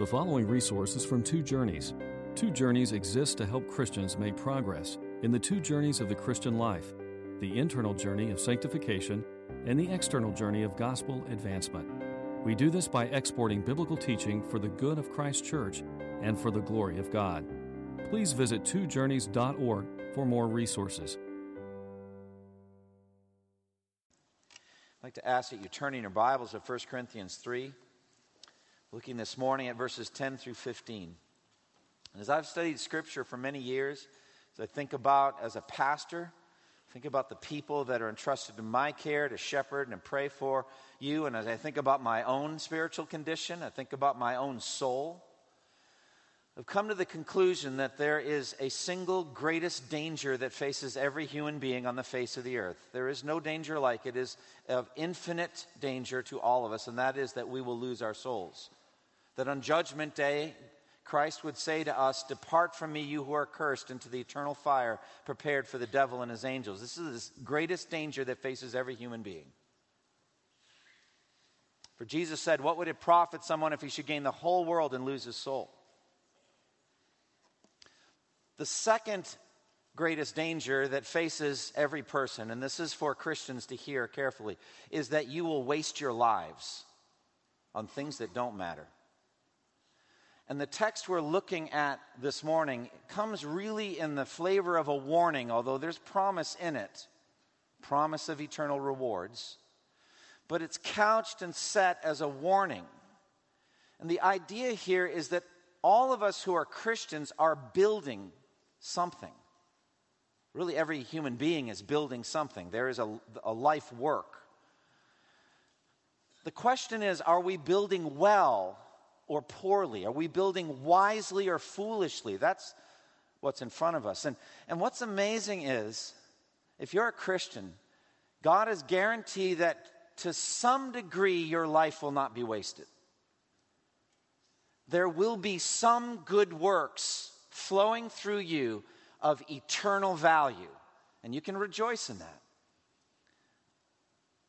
The following resources from Two Journeys. Two Journeys exists to help Christians make progress in the two journeys of the Christian life the internal journey of sanctification and the external journey of gospel advancement. We do this by exporting biblical teaching for the good of Christ's church and for the glory of God. Please visit twojourneys.org for more resources. I'd like to ask that you turn in your Bibles to 1 Corinthians 3, looking this morning at verses 10 through 15. And as I've studied Scripture for many years, as I think about as a pastor, think about the people that are entrusted to my care to shepherd and pray for you, and as I think about my own spiritual condition, I think about my own soul. I've come to the conclusion that there is a single greatest danger that faces every human being on the face of the earth. There is no danger like it is of infinite danger to all of us, and that is that we will lose our souls. That on Judgment Day, Christ would say to us, Depart from me, you who are cursed, into the eternal fire prepared for the devil and his angels. This is the greatest danger that faces every human being. For Jesus said, What would it profit someone if he should gain the whole world and lose his soul? The second greatest danger that faces every person, and this is for Christians to hear carefully, is that you will waste your lives on things that don't matter. And the text we're looking at this morning comes really in the flavor of a warning, although there's promise in it promise of eternal rewards. But it's couched and set as a warning. And the idea here is that all of us who are Christians are building something. Really, every human being is building something, there is a, a life work. The question is are we building well or poorly? Are we building wisely or foolishly? That's what's in front of us. And, and what's amazing is if you're a Christian, God has guaranteed that to some degree your life will not be wasted. There will be some good works flowing through you of eternal value. And you can rejoice in that.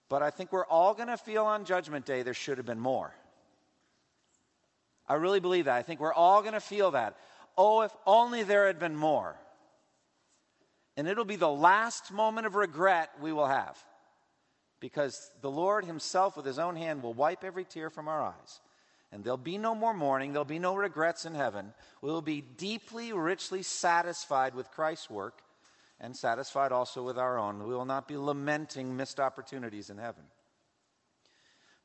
But I think we're all going to feel on Judgment Day there should have been more. I really believe that. I think we're all going to feel that. Oh, if only there had been more. And it'll be the last moment of regret we will have. Because the Lord Himself, with His own hand, will wipe every tear from our eyes and there'll be no more mourning, there'll be no regrets in heaven. We will be deeply, richly satisfied with Christ's work and satisfied also with our own. We will not be lamenting missed opportunities in heaven.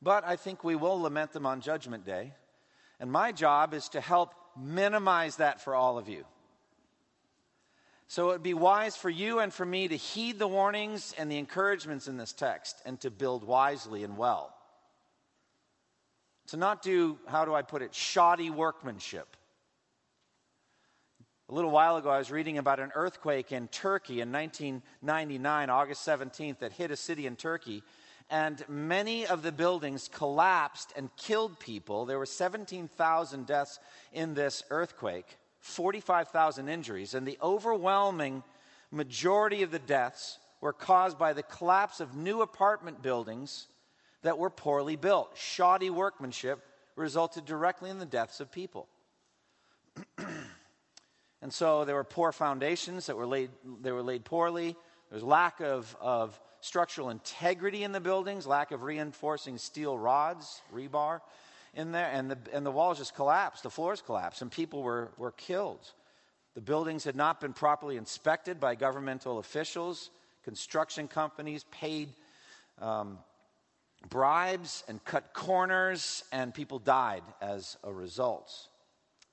But I think we will lament them on Judgment Day. And my job is to help minimize that for all of you. So it would be wise for you and for me to heed the warnings and the encouragements in this text and to build wisely and well to not do, how do I put it, shoddy workmanship. A little while ago, I was reading about an earthquake in Turkey in 1999, August 17th, that hit a city in Turkey. And many of the buildings collapsed and killed people. There were 17,000 deaths in this earthquake, 45,000 injuries. And the overwhelming majority of the deaths were caused by the collapse of new apartment buildings that were poorly built. Shoddy workmanship resulted directly in the deaths of people. and so there were poor foundations that were laid, they were laid poorly. There was lack of, of structural integrity in the buildings, lack of reinforcing steel rods, rebar in there, and the, and the walls just collapsed, the floors collapsed, and people were, were killed. The buildings had not been properly inspected by governmental officials. Construction companies paid um, bribes and cut corners, and people died as a result.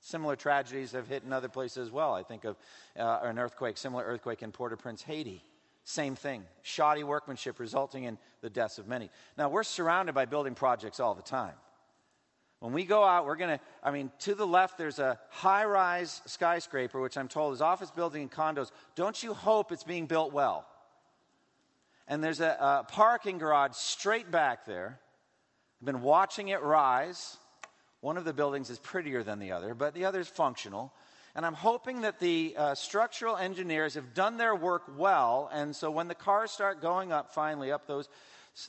Similar tragedies have hit in other places as well. I think of uh, an earthquake, similar earthquake in Port au Prince, Haiti. Same thing. Shoddy workmanship resulting in the deaths of many. Now, we're surrounded by building projects all the time. When we go out, we're going to, I mean, to the left, there's a high rise skyscraper, which I'm told is office building and condos. Don't you hope it's being built well? and there's a, a parking garage straight back there. I've been watching it rise. One of the buildings is prettier than the other, but the other is functional. And I'm hoping that the uh, structural engineers have done their work well. And so when the cars start going up, finally, up those,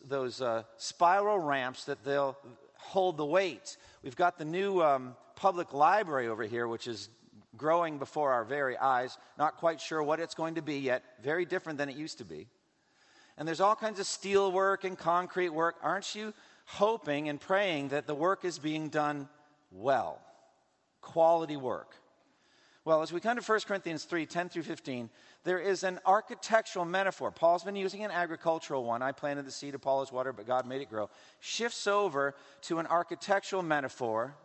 those uh, spiral ramps, that they'll hold the weight. We've got the new um, public library over here, which is growing before our very eyes. Not quite sure what it's going to be yet. Very different than it used to be. And there's all kinds of steel work and concrete work. Aren't you hoping and praying that the work is being done well? Quality work. Well, as we come to 1 Corinthians 3 10 through 15, there is an architectural metaphor. Paul's been using an agricultural one. I planted the seed, Apollos water, but God made it grow. Shifts over to an architectural metaphor.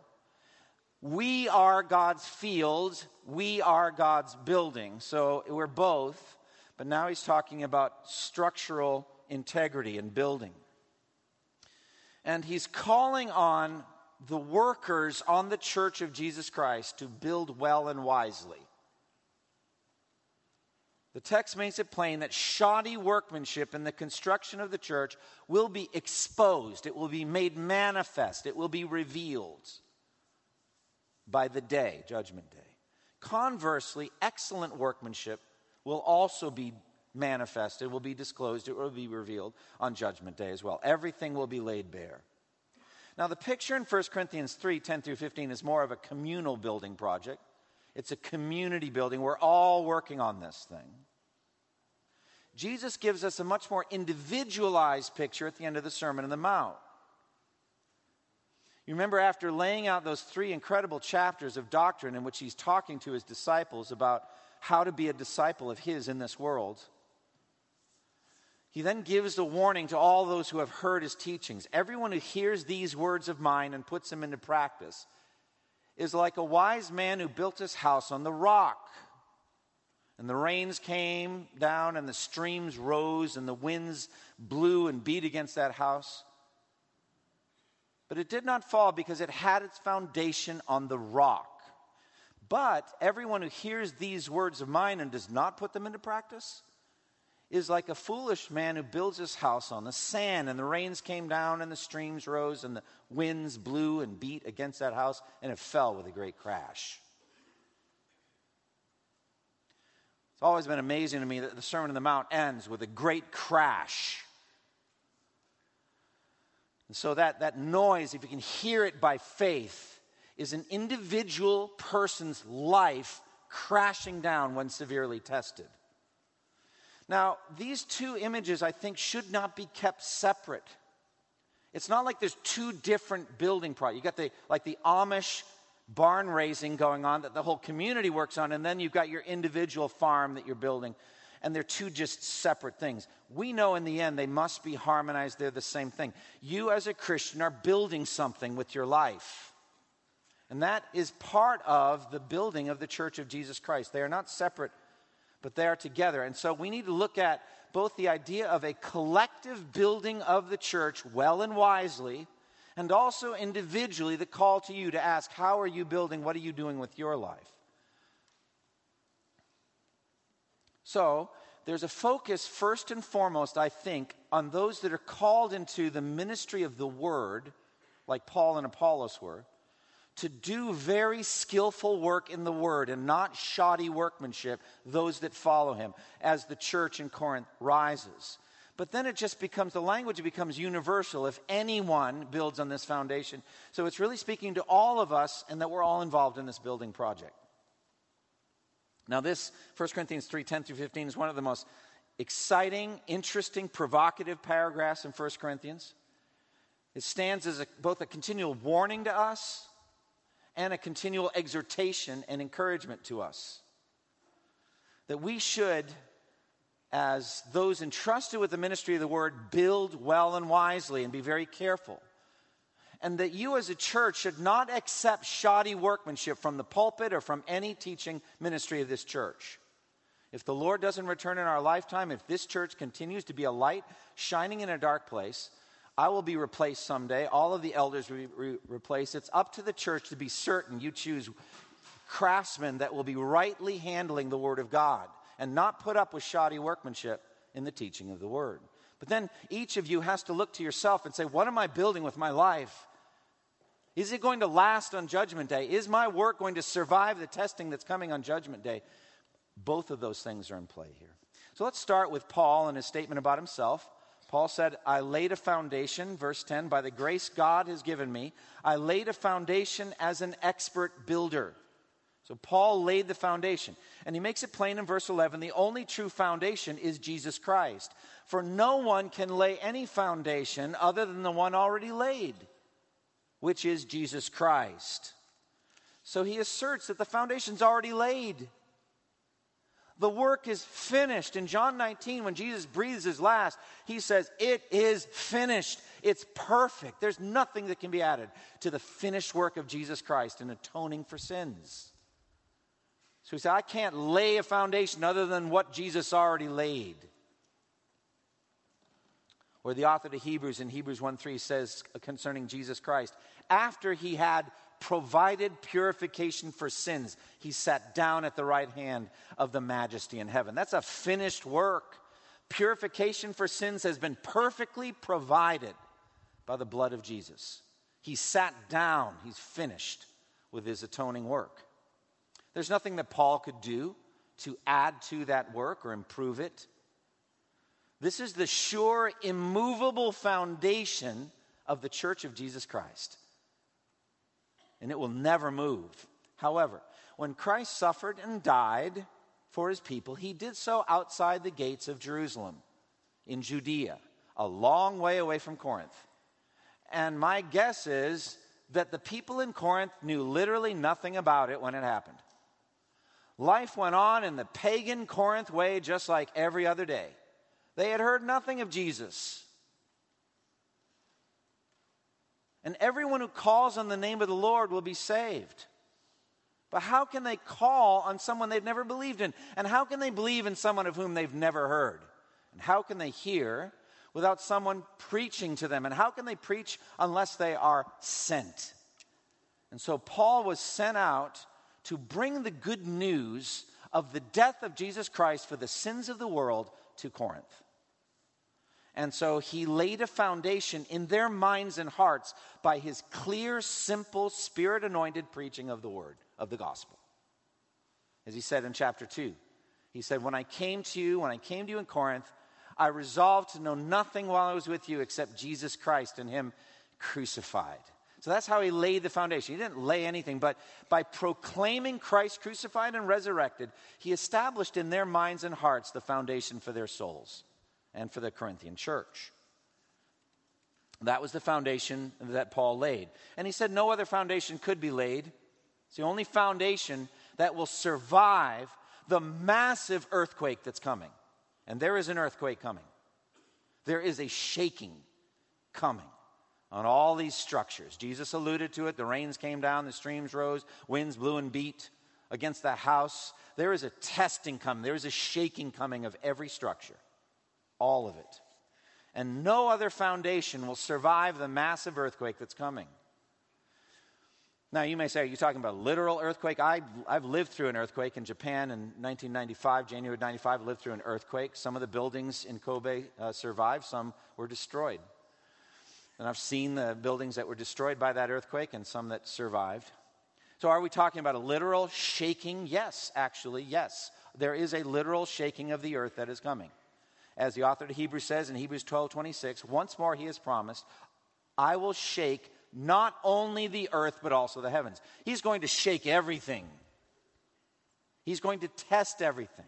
We are God's field, we are God's building. So we're both, but now he's talking about structural integrity and building. And he's calling on the workers on the church of Jesus Christ to build well and wisely. The text makes it plain that shoddy workmanship in the construction of the church will be exposed, it will be made manifest, it will be revealed by the day, Judgment Day. Conversely, excellent workmanship will also be manifested, will be disclosed, it will be revealed on Judgment Day as well. Everything will be laid bare. Now, the picture in 1 Corinthians 3 10 through 15 is more of a communal building project. It's a community building. We're all working on this thing. Jesus gives us a much more individualized picture at the end of the Sermon on the Mount. You remember, after laying out those three incredible chapters of doctrine in which he's talking to his disciples about how to be a disciple of his in this world, he then gives the warning to all those who have heard his teachings. Everyone who hears these words of mine and puts them into practice is like a wise man who built his house on the rock. And the rains came down, and the streams rose, and the winds blew and beat against that house. But it did not fall because it had its foundation on the rock. But everyone who hears these words of mine and does not put them into practice is like a foolish man who builds his house on the sand, and the rains came down, and the streams rose, and the winds blew and beat against that house, and it fell with a great crash. It's always been amazing to me that the Sermon on the Mount ends with a great crash. And so that, that noise, if you can hear it by faith, is an individual person's life crashing down when severely tested. Now, these two images, I think, should not be kept separate. It's not like there's two different building projects. You got the like the Amish barn raising going on that the whole community works on, and then you've got your individual farm that you're building, and they're two just separate things. We know in the end they must be harmonized, they're the same thing. You, as a Christian, are building something with your life. And that is part of the building of the church of Jesus Christ. They are not separate but they are together. And so we need to look at both the idea of a collective building of the church well and wisely, and also individually the call to you to ask, How are you building? What are you doing with your life? So, there's a focus, first and foremost, I think, on those that are called into the ministry of the word, like Paul and Apollos were, to do very skillful work in the word and not shoddy workmanship, those that follow him, as the church in Corinth rises. But then it just becomes, the language becomes universal if anyone builds on this foundation. So it's really speaking to all of us and that we're all involved in this building project. Now, this 1 Corinthians 3 10 through 15 is one of the most exciting, interesting, provocative paragraphs in 1 Corinthians. It stands as a, both a continual warning to us and a continual exhortation and encouragement to us. That we should, as those entrusted with the ministry of the word, build well and wisely and be very careful. And that you, as a church, should not accept shoddy workmanship from the pulpit or from any teaching ministry of this church. If the Lord doesn't return in our lifetime, if this church continues to be a light shining in a dark place, I will be replaced someday. All of the elders will be re- replaced. It's up to the church to be certain you choose craftsmen that will be rightly handling the Word of God and not put up with shoddy workmanship in the teaching of the Word. But then each of you has to look to yourself and say, What am I building with my life? Is it going to last on Judgment Day? Is my work going to survive the testing that's coming on Judgment Day? Both of those things are in play here. So let's start with Paul and his statement about himself. Paul said, I laid a foundation, verse 10, by the grace God has given me. I laid a foundation as an expert builder. So Paul laid the foundation. And he makes it plain in verse 11 the only true foundation is Jesus Christ. For no one can lay any foundation other than the one already laid, which is Jesus Christ. So he asserts that the foundation's already laid. The work is finished. In John 19, when Jesus breathes his last, he says, It is finished. It's perfect. There's nothing that can be added to the finished work of Jesus Christ in atoning for sins. So he said, I can't lay a foundation other than what Jesus already laid. Or the author to Hebrews in Hebrews 1 3 says concerning Jesus Christ, after he had provided purification for sins. He sat down at the right hand of the majesty in heaven. That's a finished work. Purification for sins has been perfectly provided by the blood of Jesus. He sat down, he's finished with his atoning work. There's nothing that Paul could do to add to that work or improve it. This is the sure, immovable foundation of the church of Jesus Christ and it will never move. However, when Christ suffered and died for his people, he did so outside the gates of Jerusalem in Judea, a long way away from Corinth. And my guess is that the people in Corinth knew literally nothing about it when it happened. Life went on in the pagan Corinth way just like every other day. They had heard nothing of Jesus. And everyone who calls on the name of the Lord will be saved. But how can they call on someone they've never believed in? And how can they believe in someone of whom they've never heard? And how can they hear without someone preaching to them? And how can they preach unless they are sent? And so Paul was sent out to bring the good news of the death of Jesus Christ for the sins of the world to Corinth. And so he laid a foundation in their minds and hearts by his clear, simple, spirit anointed preaching of the word, of the gospel. As he said in chapter 2, he said, When I came to you, when I came to you in Corinth, I resolved to know nothing while I was with you except Jesus Christ and him crucified. So that's how he laid the foundation. He didn't lay anything, but by proclaiming Christ crucified and resurrected, he established in their minds and hearts the foundation for their souls and for the Corinthian church. That was the foundation that Paul laid. And he said no other foundation could be laid. It's the only foundation that will survive the massive earthquake that's coming. And there is an earthquake coming. There is a shaking coming on all these structures. Jesus alluded to it. The rains came down, the streams rose, winds blew and beat against the house. There is a testing coming, there is a shaking coming of every structure all of it. And no other foundation will survive the massive earthquake that's coming. Now, you may say, Are you talking about a literal earthquake? I, I've lived through an earthquake in Japan in 1995, January 95. I lived through an earthquake. Some of the buildings in Kobe uh, survived, some were destroyed. And I've seen the buildings that were destroyed by that earthquake and some that survived. So, are we talking about a literal shaking? Yes, actually, yes. There is a literal shaking of the earth that is coming as the author of Hebrews says in Hebrews 12 26, once more he has promised, I will shake not only the earth, but also the heavens. He's going to shake everything, he's going to test everything.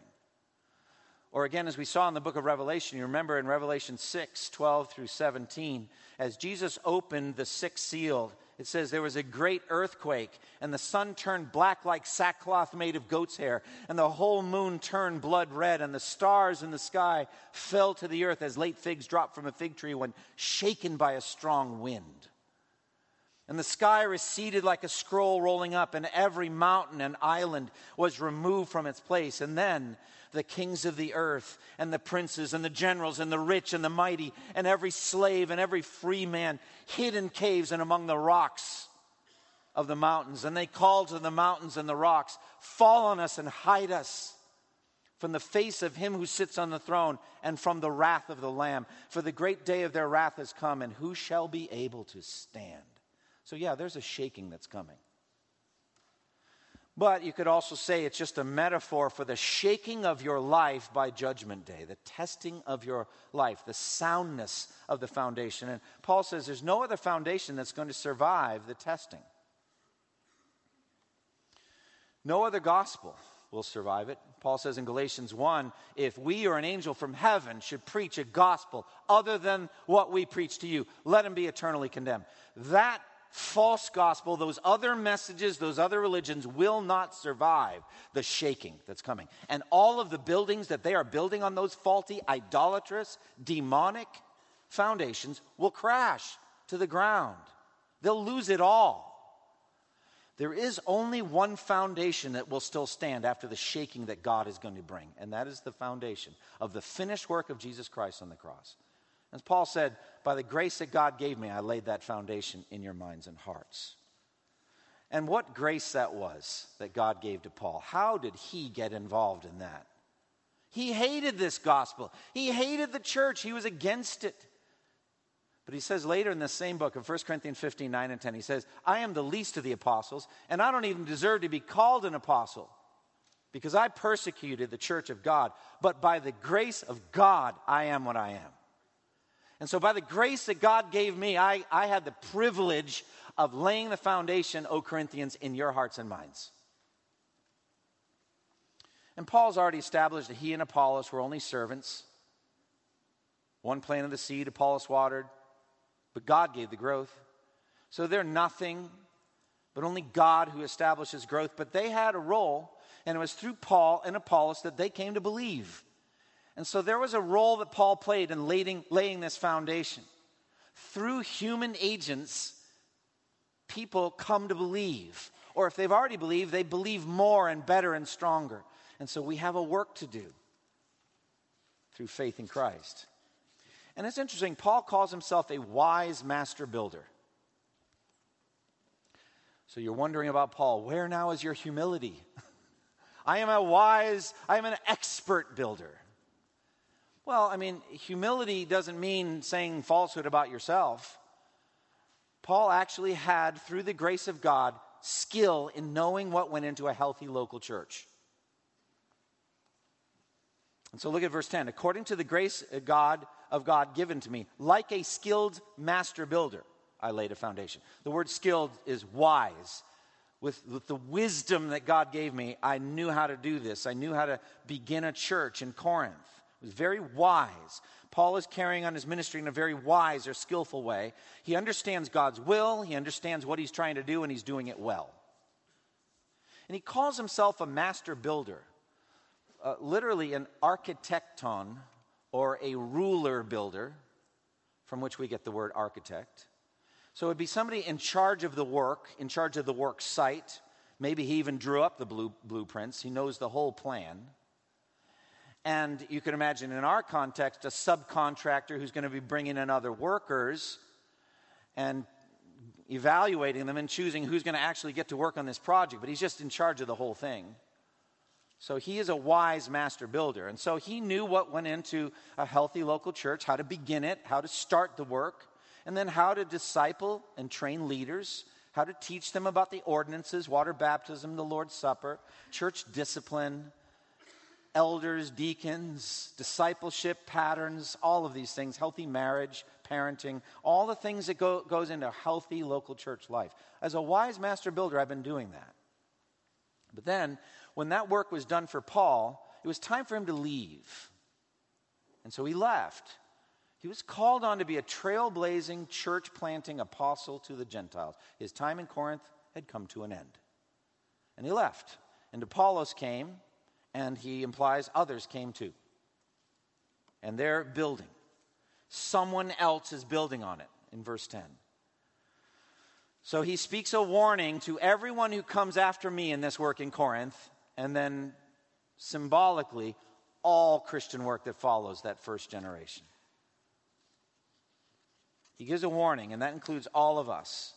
Or again, as we saw in the book of Revelation, you remember in Revelation 6 12 through 17, as Jesus opened the sixth seal, it says there was a great earthquake, and the sun turned black like sackcloth made of goat's hair, and the whole moon turned blood red, and the stars in the sky fell to the earth as late figs drop from a fig tree when shaken by a strong wind. And the sky receded like a scroll rolling up, and every mountain and island was removed from its place. And then the kings of the earth and the princes and the generals and the rich and the mighty and every slave and every free man hid in caves and among the rocks of the mountains. And they called to the mountains and the rocks, Fall on us and hide us from the face of him who sits on the throne and from the wrath of the Lamb. For the great day of their wrath has come, and who shall be able to stand? So, yeah, there's a shaking that's coming. But you could also say it's just a metaphor for the shaking of your life by judgment day, the testing of your life, the soundness of the foundation. And Paul says there's no other foundation that's going to survive the testing. No other gospel will survive it. Paul says in Galatians 1 if we or an angel from heaven should preach a gospel other than what we preach to you, let him be eternally condemned. That false gospel, those other messages, those other religions will not survive the shaking that's coming. And all of the buildings that they are building on those faulty, idolatrous, demonic foundations will crash to the ground. They'll lose it all. There is only one foundation that will still stand after the shaking that God is going to bring, and that is the foundation of the finished work of Jesus Christ on the cross. As Paul said, by the grace that God gave me, I laid that foundation in your minds and hearts. And what grace that was that God gave to Paul. How did he get involved in that? He hated this gospel, he hated the church, he was against it. But he says later in the same book of 1 Corinthians 15, 9 and 10, he says, I am the least of the apostles, and I don't even deserve to be called an apostle because I persecuted the church of God. But by the grace of God, I am what I am. And so, by the grace that God gave me, I, I had the privilege of laying the foundation, O Corinthians, in your hearts and minds. And Paul's already established that he and Apollos were only servants. One planted the seed, Apollos watered, but God gave the growth. So they're nothing, but only God who establishes growth. But they had a role, and it was through Paul and Apollos that they came to believe. And so there was a role that Paul played in laying, laying this foundation. Through human agents, people come to believe. Or if they've already believed, they believe more and better and stronger. And so we have a work to do through faith in Christ. And it's interesting, Paul calls himself a wise master builder. So you're wondering about Paul, where now is your humility? I am a wise, I am an expert builder. Well, I mean, humility doesn't mean saying falsehood about yourself. Paul actually had, through the grace of God, skill in knowing what went into a healthy local church. And so look at verse 10. According to the grace of God, of God given to me, like a skilled master builder, I laid a foundation. The word skilled is wise. With, with the wisdom that God gave me, I knew how to do this. I knew how to begin a church in Corinth was very wise. Paul is carrying on his ministry in a very wise or skillful way. He understands God's will, he understands what he's trying to do, and he's doing it well. And he calls himself a master builder, uh, literally an architecton or a ruler builder, from which we get the word architect. So it would be somebody in charge of the work, in charge of the work site. Maybe he even drew up the blue, blueprints, he knows the whole plan. And you can imagine in our context, a subcontractor who's going to be bringing in other workers and evaluating them and choosing who's going to actually get to work on this project. But he's just in charge of the whole thing. So he is a wise master builder. And so he knew what went into a healthy local church, how to begin it, how to start the work, and then how to disciple and train leaders, how to teach them about the ordinances, water baptism, the Lord's Supper, church discipline elders, deacons, discipleship patterns, all of these things, healthy marriage, parenting, all the things that go, goes into healthy local church life. As a wise master builder, I've been doing that. But then, when that work was done for Paul, it was time for him to leave. And so he left. He was called on to be a trailblazing, church planting apostle to the Gentiles. His time in Corinth had come to an end. And he left. And Apollos came, and he implies others came too. And they're building. Someone else is building on it in verse 10. So he speaks a warning to everyone who comes after me in this work in Corinth, and then symbolically, all Christian work that follows that first generation. He gives a warning, and that includes all of us.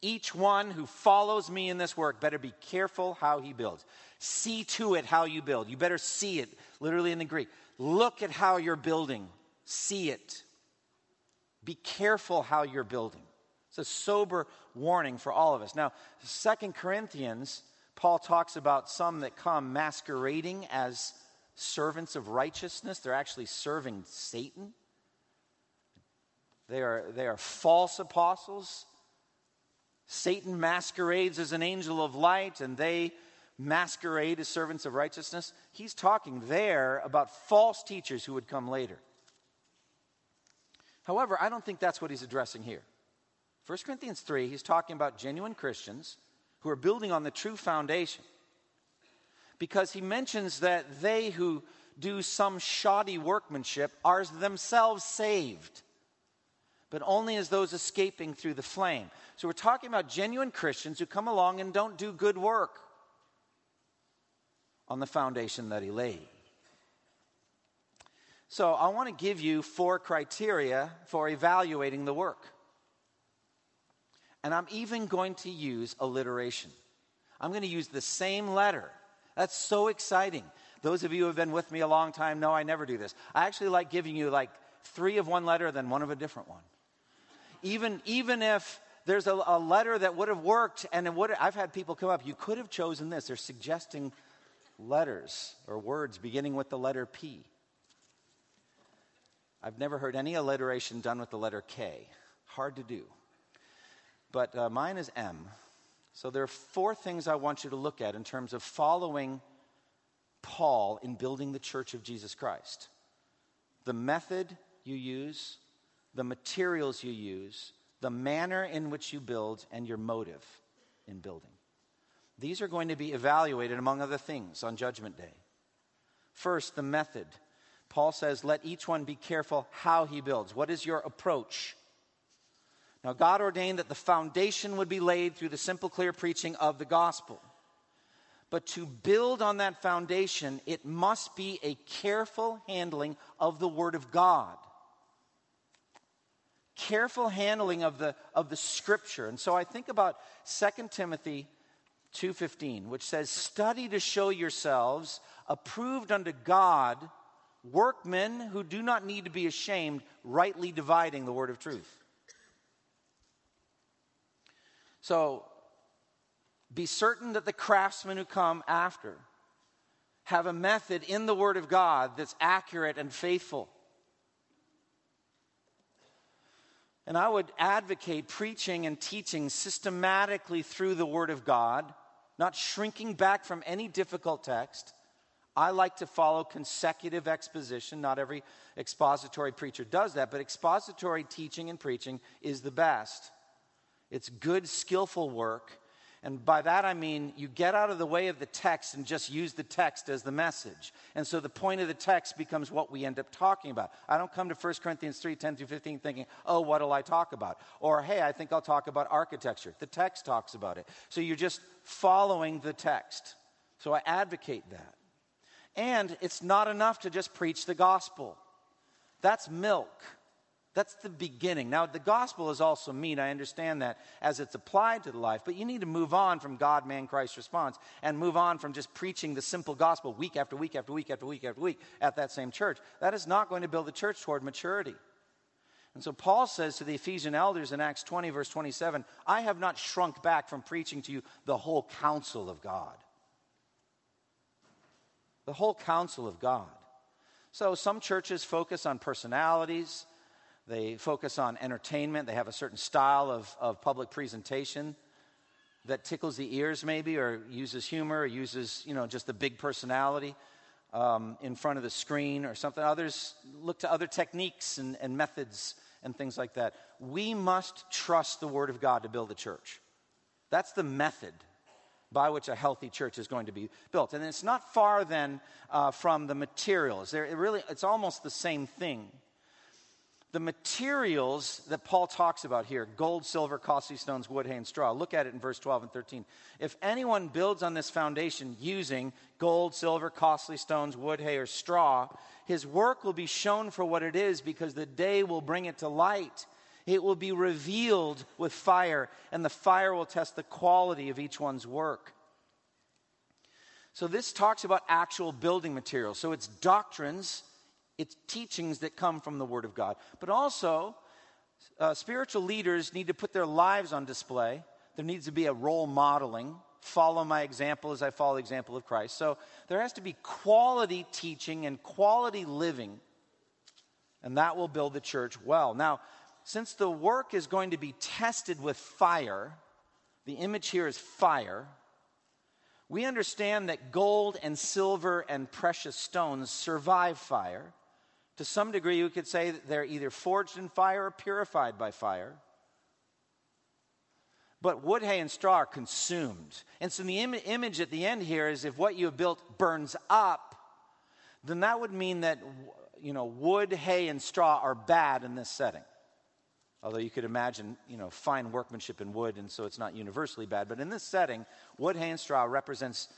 Each one who follows me in this work better be careful how he builds. See to it how you build. You better see it, literally in the Greek. Look at how you're building, see it. Be careful how you're building. It's a sober warning for all of us. Now, Second Corinthians, Paul talks about some that come masquerading as servants of righteousness. They're actually serving Satan. They are, they are false apostles. Satan masquerades as an angel of light, and they masquerade as servants of righteousness. He's talking there about false teachers who would come later. However, I don't think that's what he's addressing here. 1 Corinthians 3, he's talking about genuine Christians who are building on the true foundation. Because he mentions that they who do some shoddy workmanship are themselves saved, but only as those escaping through the flame. So we're talking about genuine Christians who come along and don't do good work on the foundation that he laid. So I want to give you four criteria for evaluating the work. And I'm even going to use alliteration. I'm going to use the same letter. That's so exciting. Those of you who have been with me a long time know I never do this. I actually like giving you like three of one letter, then one of a different one. Even, even if there's a, a letter that would have worked, and would I've had people come up, you could have chosen this. They're suggesting letters or words beginning with the letter P. I've never heard any alliteration done with the letter K. Hard to do but uh, mine is M. So there are four things I want you to look at in terms of following Paul in building the church of Jesus Christ the method you use, the materials you use, the manner in which you build, and your motive in building. These are going to be evaluated, among other things, on Judgment Day. First, the method. Paul says, let each one be careful how he builds. What is your approach? Now, God ordained that the foundation would be laid through the simple, clear preaching of the gospel. But to build on that foundation, it must be a careful handling of the Word of God. Careful handling of the, of the Scripture. And so I think about 2 Timothy 2.15, which says, Study to show yourselves approved unto God, workmen who do not need to be ashamed, rightly dividing the Word of truth. So be certain that the craftsmen who come after have a method in the Word of God that's accurate and faithful. And I would advocate preaching and teaching systematically through the Word of God, not shrinking back from any difficult text. I like to follow consecutive exposition. Not every expository preacher does that, but expository teaching and preaching is the best. It's good, skillful work. And by that I mean you get out of the way of the text and just use the text as the message. And so the point of the text becomes what we end up talking about. I don't come to 1 Corinthians 3 10 through 15 thinking, oh, what'll I talk about? Or, hey, I think I'll talk about architecture. The text talks about it. So you're just following the text. So I advocate that. And it's not enough to just preach the gospel, that's milk. That's the beginning. Now, the gospel is also meat. I understand that as it's applied to the life, but you need to move on from God, man, Christ response and move on from just preaching the simple gospel week after week after week after week after week at that same church. That is not going to build the church toward maturity. And so Paul says to the Ephesian elders in Acts 20, verse 27, I have not shrunk back from preaching to you the whole counsel of God. The whole counsel of God. So some churches focus on personalities they focus on entertainment. They have a certain style of, of public presentation that tickles the ears, maybe, or uses humor, or uses, you know, just the big personality um, in front of the screen or something. Others look to other techniques and, and methods and things like that. We must trust the Word of God to build a church. That's the method by which a healthy church is going to be built. And it's not far then uh, from the materials. There, it really, it's almost the same thing the materials that Paul talks about here gold, silver, costly stones, wood, hay, and straw. Look at it in verse 12 and 13. If anyone builds on this foundation using gold, silver, costly stones, wood, hay, or straw, his work will be shown for what it is because the day will bring it to light. It will be revealed with fire, and the fire will test the quality of each one's work. So, this talks about actual building materials. So, it's doctrines it's teachings that come from the Word of God. But also, uh, spiritual leaders need to put their lives on display. There needs to be a role modeling follow my example as I follow the example of Christ. So there has to be quality teaching and quality living, and that will build the church well. Now, since the work is going to be tested with fire, the image here is fire. We understand that gold and silver and precious stones survive fire. To some degree, you could say that they're either forged in fire or purified by fire. But wood, hay, and straw are consumed. And so the Im- image at the end here is if what you have built burns up, then that would mean that you know, wood, hay, and straw are bad in this setting. Although you could imagine, you know, fine workmanship in wood, and so it's not universally bad. But in this setting, wood, hay, and straw represents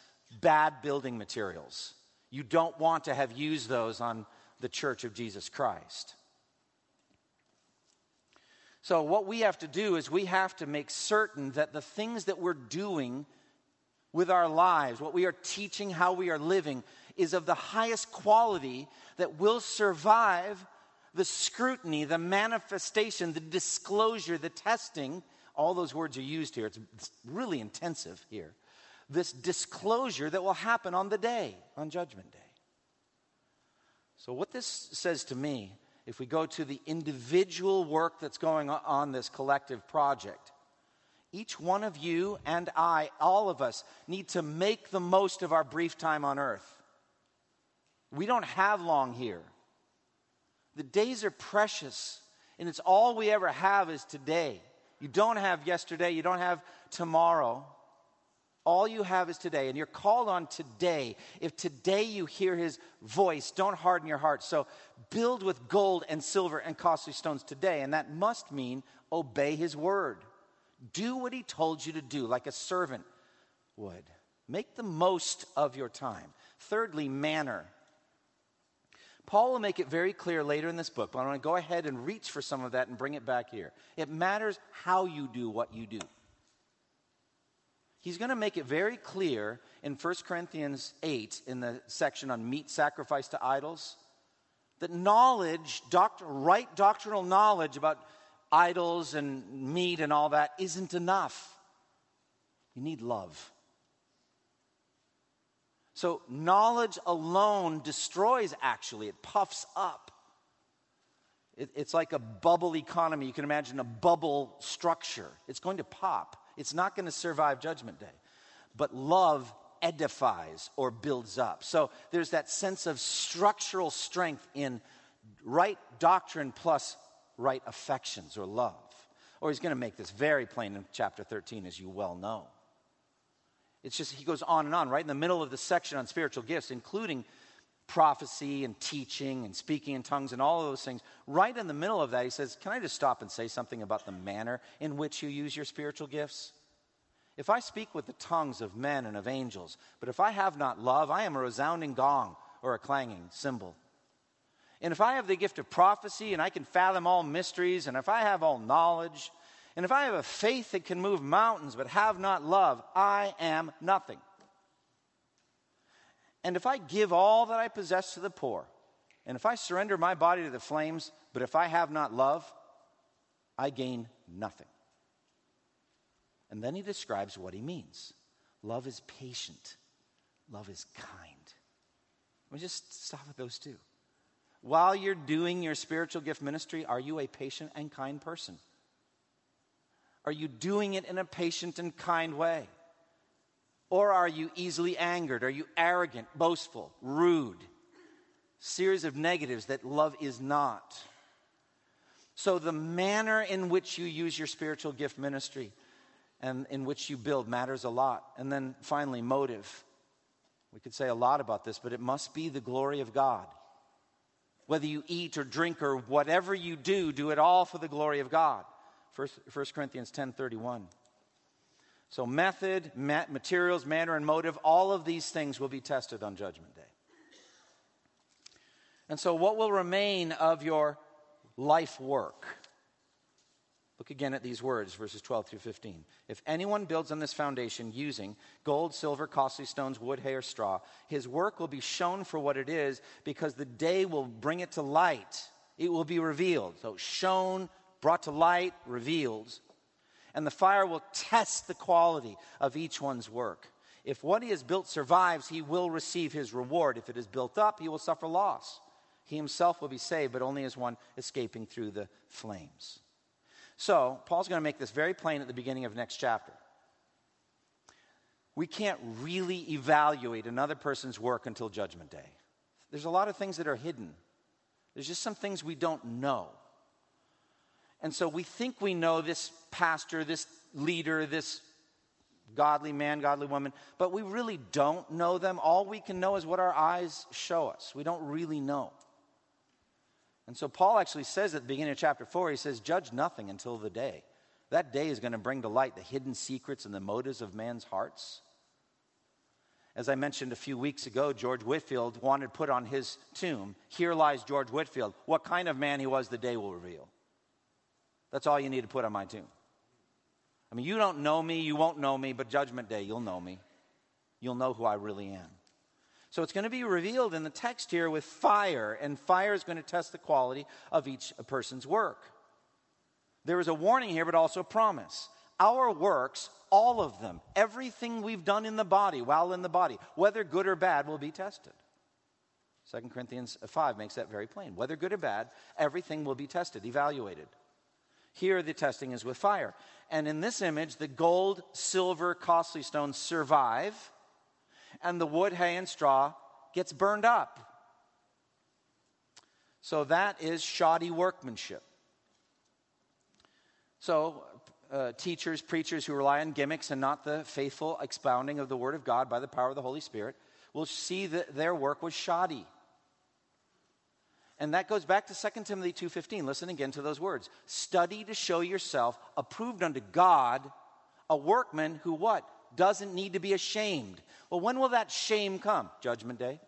bad building materials. You don't want to have used those on the church of Jesus Christ. So, what we have to do is we have to make certain that the things that we're doing with our lives, what we are teaching, how we are living, is of the highest quality that will survive the scrutiny, the manifestation, the disclosure, the testing. All those words are used here. It's, really intensive here. This disclosure that will happen on the day, on Judgment Day. So, what this says to me if we go to the individual work that's going on this collective project, each one of you and I, all of us, need to make the most of our brief time on earth. We don't have long here. The days are precious, and it's all we ever have is today. You don't have yesterday, you don't have tomorrow. All you have is today, and you're called on today. If today you hear his voice, don't harden your heart. So build with gold and silver and costly stones today, and that must mean obey his word. Do what he told you to do, like a servant would. Make the most of your time. Thirdly, manner. Paul will make it very clear later in this book, but I want to go ahead and reach for some of that and bring it back here. It matters how you do what you do he's going to make it very clear in 1 Corinthians 8, in the section on meat sacrifice to idols, that knowledge, right doctrinal knowledge about idols and meat and all that isn't enough. You need love. So, knowledge alone destroys, actually, it puffs up. It, it's like a bubble economy. You can imagine a bubble structure, it's going to pop. It's not going to survive Judgment Day. But love edifies or builds up. So there's that sense of structural strength in right doctrine plus right affections or love. Or he's going to make this very plain in chapter 13, as you well know. It's just, he goes on and on, right in the middle of the section on spiritual gifts, including prophecy and teaching and speaking in tongues and all of those things. Right in the middle of that, he says, Can I just stop and say something about the manner in which you use your spiritual gifts? If I speak with the tongues of men and of angels, but if I have not love, I am a resounding gong or a clanging cymbal. And if I have the gift of prophecy and I can fathom all mysteries, and if I have all knowledge, and if I have a faith that can move mountains but have not love, I am nothing. And if I give all that I possess to the poor, and if I surrender my body to the flames, but if I have not love, I gain nothing. And then he describes what he means love is patient, love is kind. Let me just stop at those two. While you're doing your spiritual gift ministry, are you a patient and kind person? Are you doing it in a patient and kind way? Or are you easily angered? Are you arrogant, boastful, rude? Series of negatives that love is not. So, the manner in which you use your spiritual gift ministry and in which you build matters a lot. And then finally, motive. We could say a lot about this, but it must be the glory of God. Whether you eat or drink or whatever you do, do it all for the glory of God. 1 Corinthians 10 31. So, method, materials, manner, and motive, all of these things will be tested on Judgment Day. And so, what will remain of your life work? Look again at these words, verses 12 through 15. If anyone builds on this foundation using gold, silver, costly stones, wood, hay, or straw, his work will be shown for what it is because the day will bring it to light. It will be revealed. So, shown, brought to light, revealed And the fire will test the quality of each one's work. If what he has built survives, he will receive his reward. If it is built up, he will suffer loss. He himself will be saved, but only as one escaping through the flames. So, Paul's going to make this very plain at the beginning of next chapter. We can't really evaluate another person's work until Judgment Day. There's a lot of things that are hidden, there's just some things we don't know. And so we think we know this pastor, this leader, this godly man, godly woman, but we really don't know them. All we can know is what our eyes show us. We don't really know. And so Paul actually says at the beginning of chapter 4, he says, Judge nothing until the day. That day is going to bring to light the hidden secrets and the motives of man's hearts. As I mentioned a few weeks ago, George Whitefield wanted put on his tomb, Here lies George Whitefield. What kind of man he was, the day will reveal. That's all you need to put on my tomb. I mean, you don't know me, you won't know me, but Judgment Day, you'll know me. You'll know who I really am. So it's going to be revealed in the text here with fire, and fire is going to test the quality of each person's work. There is a warning here, but also a promise. Our works, all of them, everything we've done in the body, while in the body, whether good or bad, will be tested. 2 Corinthians 5 makes that very plain. Whether good or bad, everything will be tested, evaluated. Here, the testing is with fire. And in this image, the gold, silver, costly stones survive and the wood, hay, and straw gets burned up. So that is shoddy workmanship. So, uh, teachers, preachers who rely on gimmicks and not the faithful expounding of the Word of God by the power of the Holy Spirit will see that their work was shoddy. And that goes back to 2 Timothy 2:15. Listen again to those words. Study to show yourself approved unto God, a workman who what? Doesn't need to be ashamed, well, when will that shame come? Judgment Day?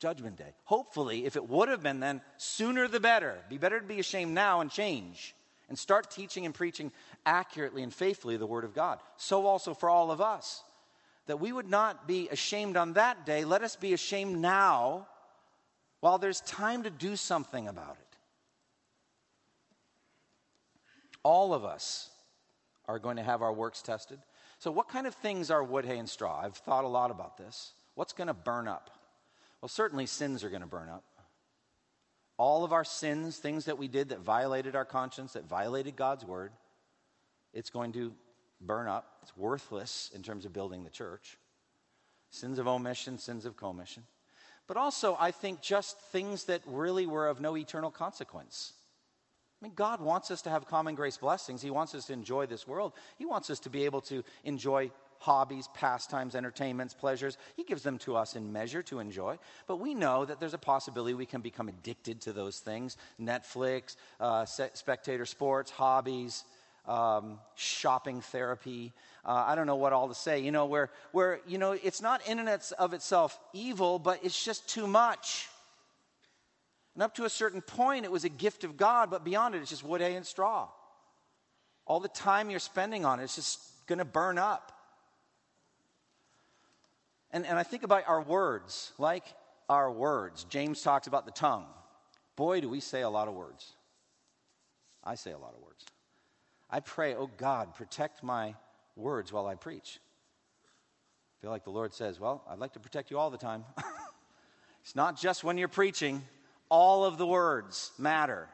Judgment Day. Hopefully, if it would have been then, sooner the better. Be better to be ashamed now and change and start teaching and preaching accurately and faithfully the Word of God. So also for all of us. That we would not be ashamed on that day. Let us be ashamed now while there's time to do something about it. All of us are going to have our works tested. So, what kind of things are wood, hay, and straw? I've thought a lot about this. What's going to burn up? Well, certainly sins are going to burn up. All of our sins, things that we did that violated our conscience, that violated God's word, it's going to burn up. It's worthless in terms of building the church. Sins of omission, sins of commission. But also, I think just things that really were of no eternal consequence. I mean, God wants us to have common grace blessings. He wants us to enjoy this world. He wants us to be able to enjoy hobbies, pastimes, entertainments, pleasures. He gives them to us in measure to enjoy. But we know that there's a possibility we can become addicted to those things Netflix, uh, spectator sports, hobbies, um, shopping therapy. Uh, I don't know what all to say. You know, where, where, you know, it's not in and of itself evil, but it's just too much. And up to a certain point, it was a gift of God, but beyond it, it's just wood, hay, and straw. All the time you're spending on it, it's just going to burn up. And, and I think about our words, like our words. James talks about the tongue. Boy, do we say a lot of words. I say a lot of words. I pray, oh God, protect my words while I preach. I feel like the Lord says, well, I'd like to protect you all the time. it's not just when you're preaching, all of the words matter.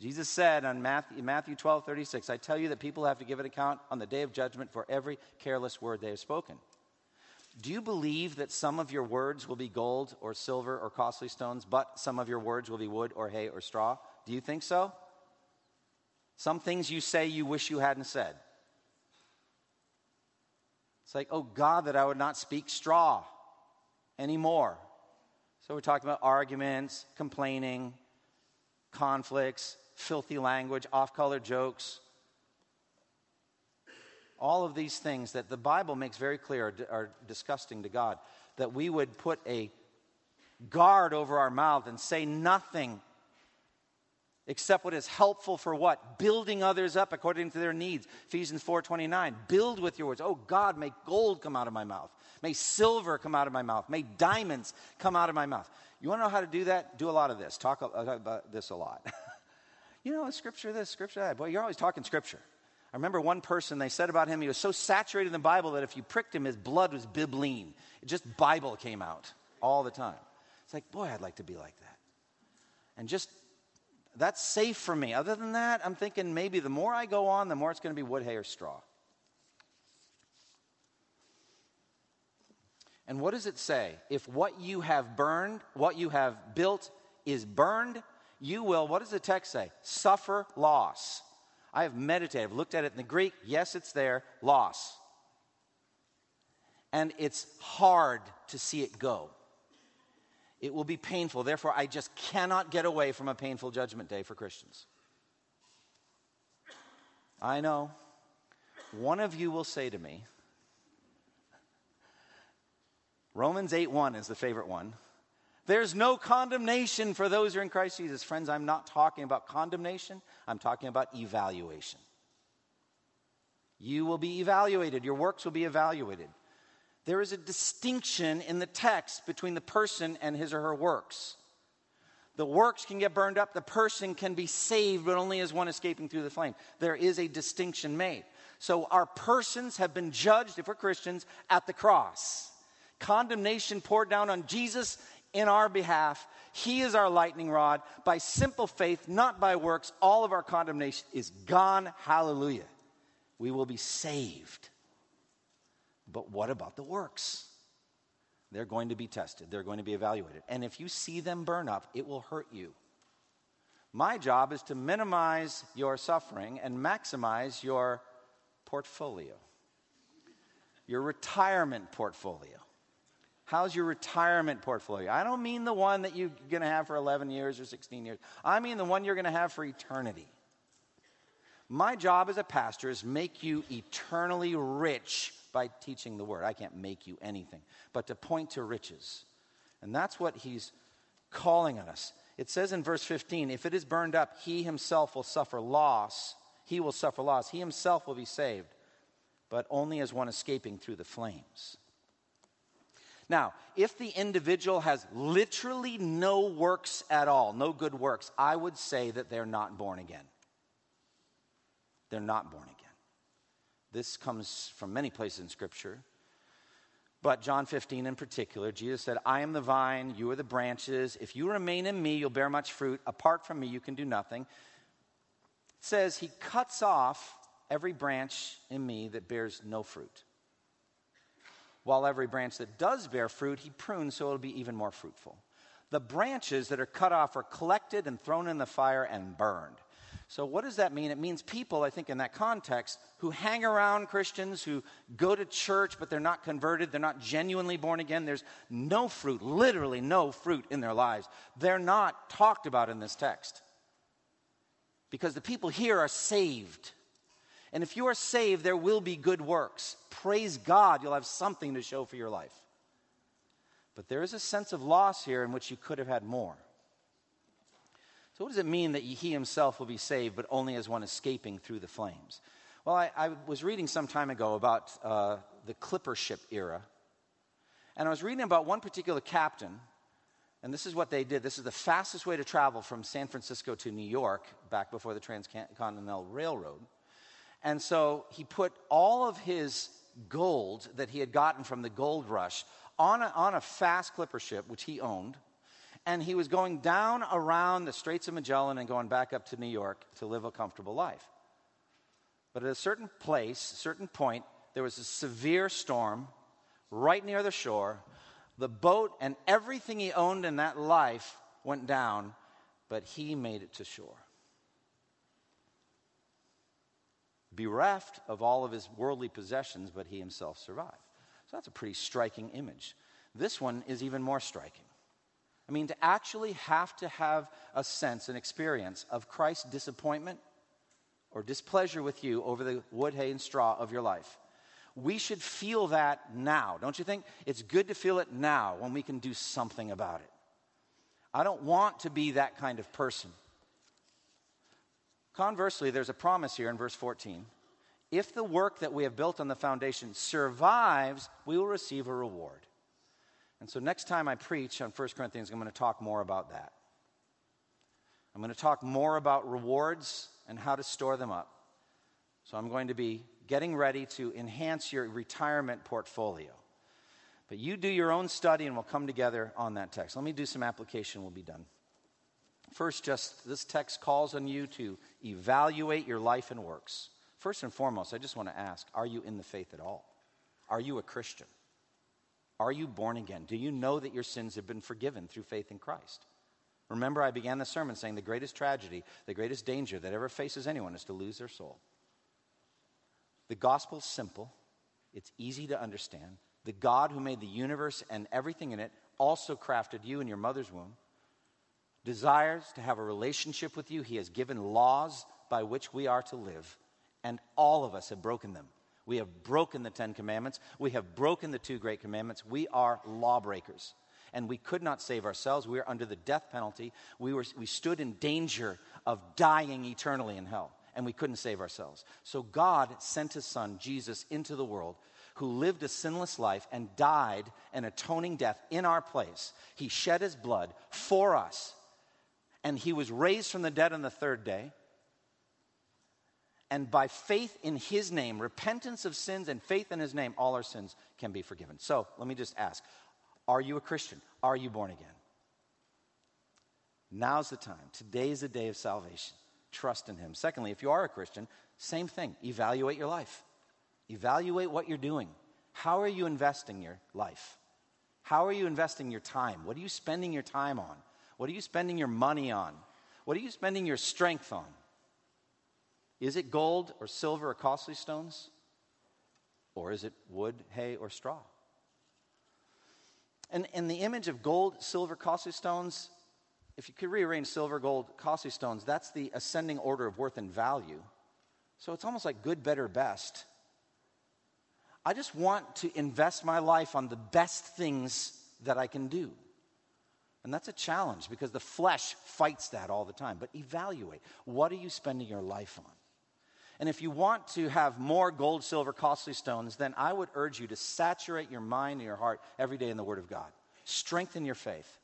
Jesus said on Matthew, Matthew 12, 36, I tell you that people have to give an account on the day of judgment for every careless word they have spoken. Do you believe that some of your words will be gold or silver or costly stones, but some of your words will be wood or hay or straw? Do you think so? Some things you say you wish you hadn't said. It's like, oh God, that I would not speak straw anymore. So we're talking about arguments, complaining, conflicts, filthy language, off color jokes. All of these things that the Bible makes very clear are, are disgusting to God. That we would put a guard over our mouth and say nothing except what is helpful for what building others up according to their needs ephesians 4.29 build with your words oh god make gold come out of my mouth may silver come out of my mouth may diamonds come out of my mouth you want to know how to do that do a lot of this talk uh, about this a lot You know, scripture this, scripture that. Boy, you're always talking scripture. I remember one person, they said about him, he was so saturated in the Bible that if you pricked him, his blood was bibline. Just Bible came out all the time. It's like, boy, I'd like to be like that. And just, that's safe for me. Other than that, I'm thinking maybe the more I go on, the more it's going to be wood, hay, or straw. And what does it say? If what you have burned, what you have built is burned, you will, what does the text say? Suffer loss. I have meditated, I've looked at it in the Greek. Yes, it's there, loss. And it's hard to see it go. It will be painful. Therefore, I just cannot get away from a painful judgment day for Christians. I know. One of you will say to me, Romans 8 1 is the favorite one. There's no condemnation for those who are in Christ Jesus. Friends, I'm not talking about condemnation, I'm talking about evaluation. You will be evaluated, your works will be evaluated. There is a distinction in the text between the person and his or her works. The works can get burned up, the person can be saved, but only as one escaping through the flame. There is a distinction made. So our persons have been judged, if we're Christians, at the cross. Condemnation poured down on Jesus in our behalf. He is our lightning rod. By simple faith, not by works, all of our condemnation is gone. Hallelujah. We will be saved. But what about the works? They're going to be tested, they're going to be evaluated. And if you see them burn up, it will hurt you. My job is to minimize your suffering and maximize your portfolio, your retirement portfolio. How's your retirement portfolio? I don't mean the one that you're going to have for 11 years or 16 years. I mean the one you're going to have for eternity. My job as a pastor is make you eternally rich by teaching the word. I can't make you anything, but to point to riches. And that's what he's calling on us. It says in verse 15, if it is burned up, he himself will suffer loss. He will suffer loss. He himself will be saved, but only as one escaping through the flames. Now, if the individual has literally no works at all, no good works, I would say that they're not born again. They're not born again. This comes from many places in Scripture. But John 15 in particular, Jesus said, I am the vine, you are the branches. If you remain in me, you'll bear much fruit. Apart from me, you can do nothing. It says, He cuts off every branch in me that bears no fruit while every branch that does bear fruit, he prunes so it'll be even more fruitful. The branches that are cut off are collected and thrown in the fire and burned. So, what does that mean? It means people, I think, in that context, who hang around Christians, who go to church, but they're not converted, they're not genuinely born again. There's no fruit, literally no fruit in their lives. They're not talked about in this text. Because the people here are saved. And if you are saved, there will be good works. Praise God, you'll have something to show for your life. But there is a sense of loss here in which you could have had more. So, what does it mean that he himself will be saved, but only as one escaping through the flames? Well, I, I was reading some time ago about uh, the clipper ship era. And I was reading about one particular captain, and this is what they did. This is the fastest way to travel from San Francisco to New York back before the Transcontinental Railroad. And so he put all of his gold that he had gotten from the gold rush on a, on a fast clipper ship, which he owned. And he was going down around the Straits of Magellan and going back up to New York to live a comfortable life. But at a certain place, a certain point, there was a severe storm right near the shore. The boat and everything he owned in that life went down, but he made it to shore. bereft of all of his worldly possessions, but he himself survived. So that's a pretty striking image. This one is even more striking. I mean, to actually have to have a sense, an experience of Christ's disappointment or displeasure with you over the wood, hay, and straw of your life. We should feel that now, don't you think? It's good to feel it now when we can do something about it. I don't want to be that kind of person. Conversely, there's a promise here in verse 14. If the work that we have built on the foundation survives, we will receive a reward. And so, next time I preach on 1 Corinthians, I'm going to talk more about that. I'm going to talk more about rewards and how to store them up. So I'm going to be getting ready to enhance your retirement portfolio. But you do your own study and we'll come together on that text. Let me do some application, we'll be done. First, just this text calls on you to evaluate your life and works. First and foremost, I just want to ask are you in the faith at all? Are you a Christian? Are you born again? Do you know that your sins have been forgiven through faith in Christ? Remember, I began the sermon saying the greatest tragedy, the greatest danger that ever faces anyone is to lose their soul. The gospel's simple, it's easy to understand. The God who made the universe and everything in it also crafted you in your mother's womb, desires to have a relationship with you. He has given laws by which we are to live, and all of us have broken them. We have broken the Ten Commandments. We have broken the two great commandments. We are lawbreakers. And we could not save ourselves. We were under the death penalty. We, were, we stood in danger of dying eternally in hell, and we couldn't save ourselves. So God sent his son, Jesus, into the world who lived a sinless life and died an atoning death in our place. He shed his blood for us, and he was raised from the dead on the third day and by faith in his name, repentance of sins and faith in his name, all our sins can be forgiven. So let me just ask Are you a Christian? Are you born again? Now's the time. Today is the day of salvation. Trust in him. Secondly, if you are a Christian, same thing. Evaluate your life. Evaluate what you're doing. How are you investing your life? How are you investing your time? What are you spending your time on? What are you spending your money on? What are you spending your strength on? Is it gold or silver or costly stones? Or is it wood, hay, or straw? And in the image of gold, silver, costly stones, if you could rearrange silver, gold, costly stones, that's the ascending order of worth and value. So it's almost like good, better, best. I just want to invest my life on the best things that I can do. And that's a challenge because the flesh fights that all the time. But evaluate what are you spending your life on? And if you want to have more gold, silver, costly stones, then I would urge you to saturate your mind and your heart every day in the Word of God. Strengthen your faith.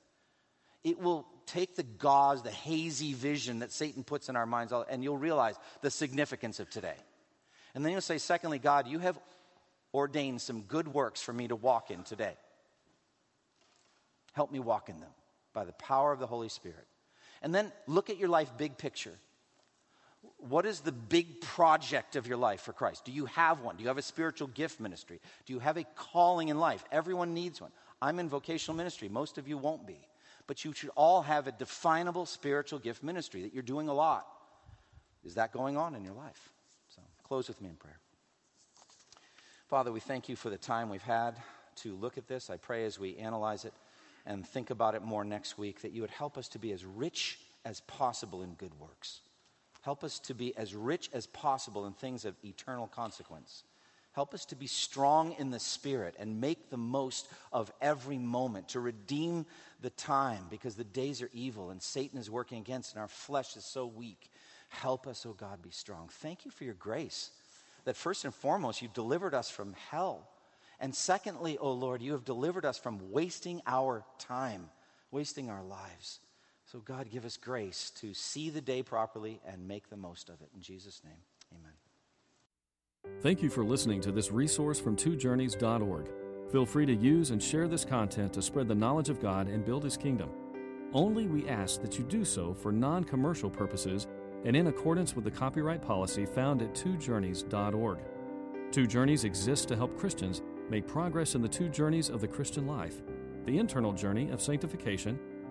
It will take the gauze, the hazy vision that Satan puts in our minds, and you'll realize the significance of today. And then you'll say, secondly, God, you have ordained some good works for me to walk in today. Help me walk in them by the power of the Holy Spirit. And then look at your life big picture what is the big project of your life for Christ? Do you have one? Do you have a spiritual gift ministry? Do you have a calling in life? Everyone needs one. I'm in vocational ministry. Most of you won't be. But you should all have a definable spiritual gift ministry that you're doing a lot. Is that going on in your life? So close with me in prayer. Father, we thank you for the time we've had to look at this. I pray as we analyze it and think about it more next week that you would help us to be as rich as possible in good works. Help us to be as rich as possible in things of eternal consequence. Help us to be strong in the Spirit and make the most of every moment, to redeem the time because the days are evil and Satan is working against and our flesh is so weak. Help us, oh God, be strong. Thank you for your grace. That first and foremost, you delivered us from hell. And secondly, oh Lord, you have delivered us from wasting our time, wasting our lives. So, God, give us grace to see the day properly and make the most of it. In Jesus' name, amen. Thank you for listening to this resource from twojourneys.org. Feel free to use and share this content to spread the knowledge of God and build His kingdom. Only we ask that you do so for non commercial purposes and in accordance with the copyright policy found at twojourneys.org. Two Journeys exists to help Christians make progress in the two journeys of the Christian life the internal journey of sanctification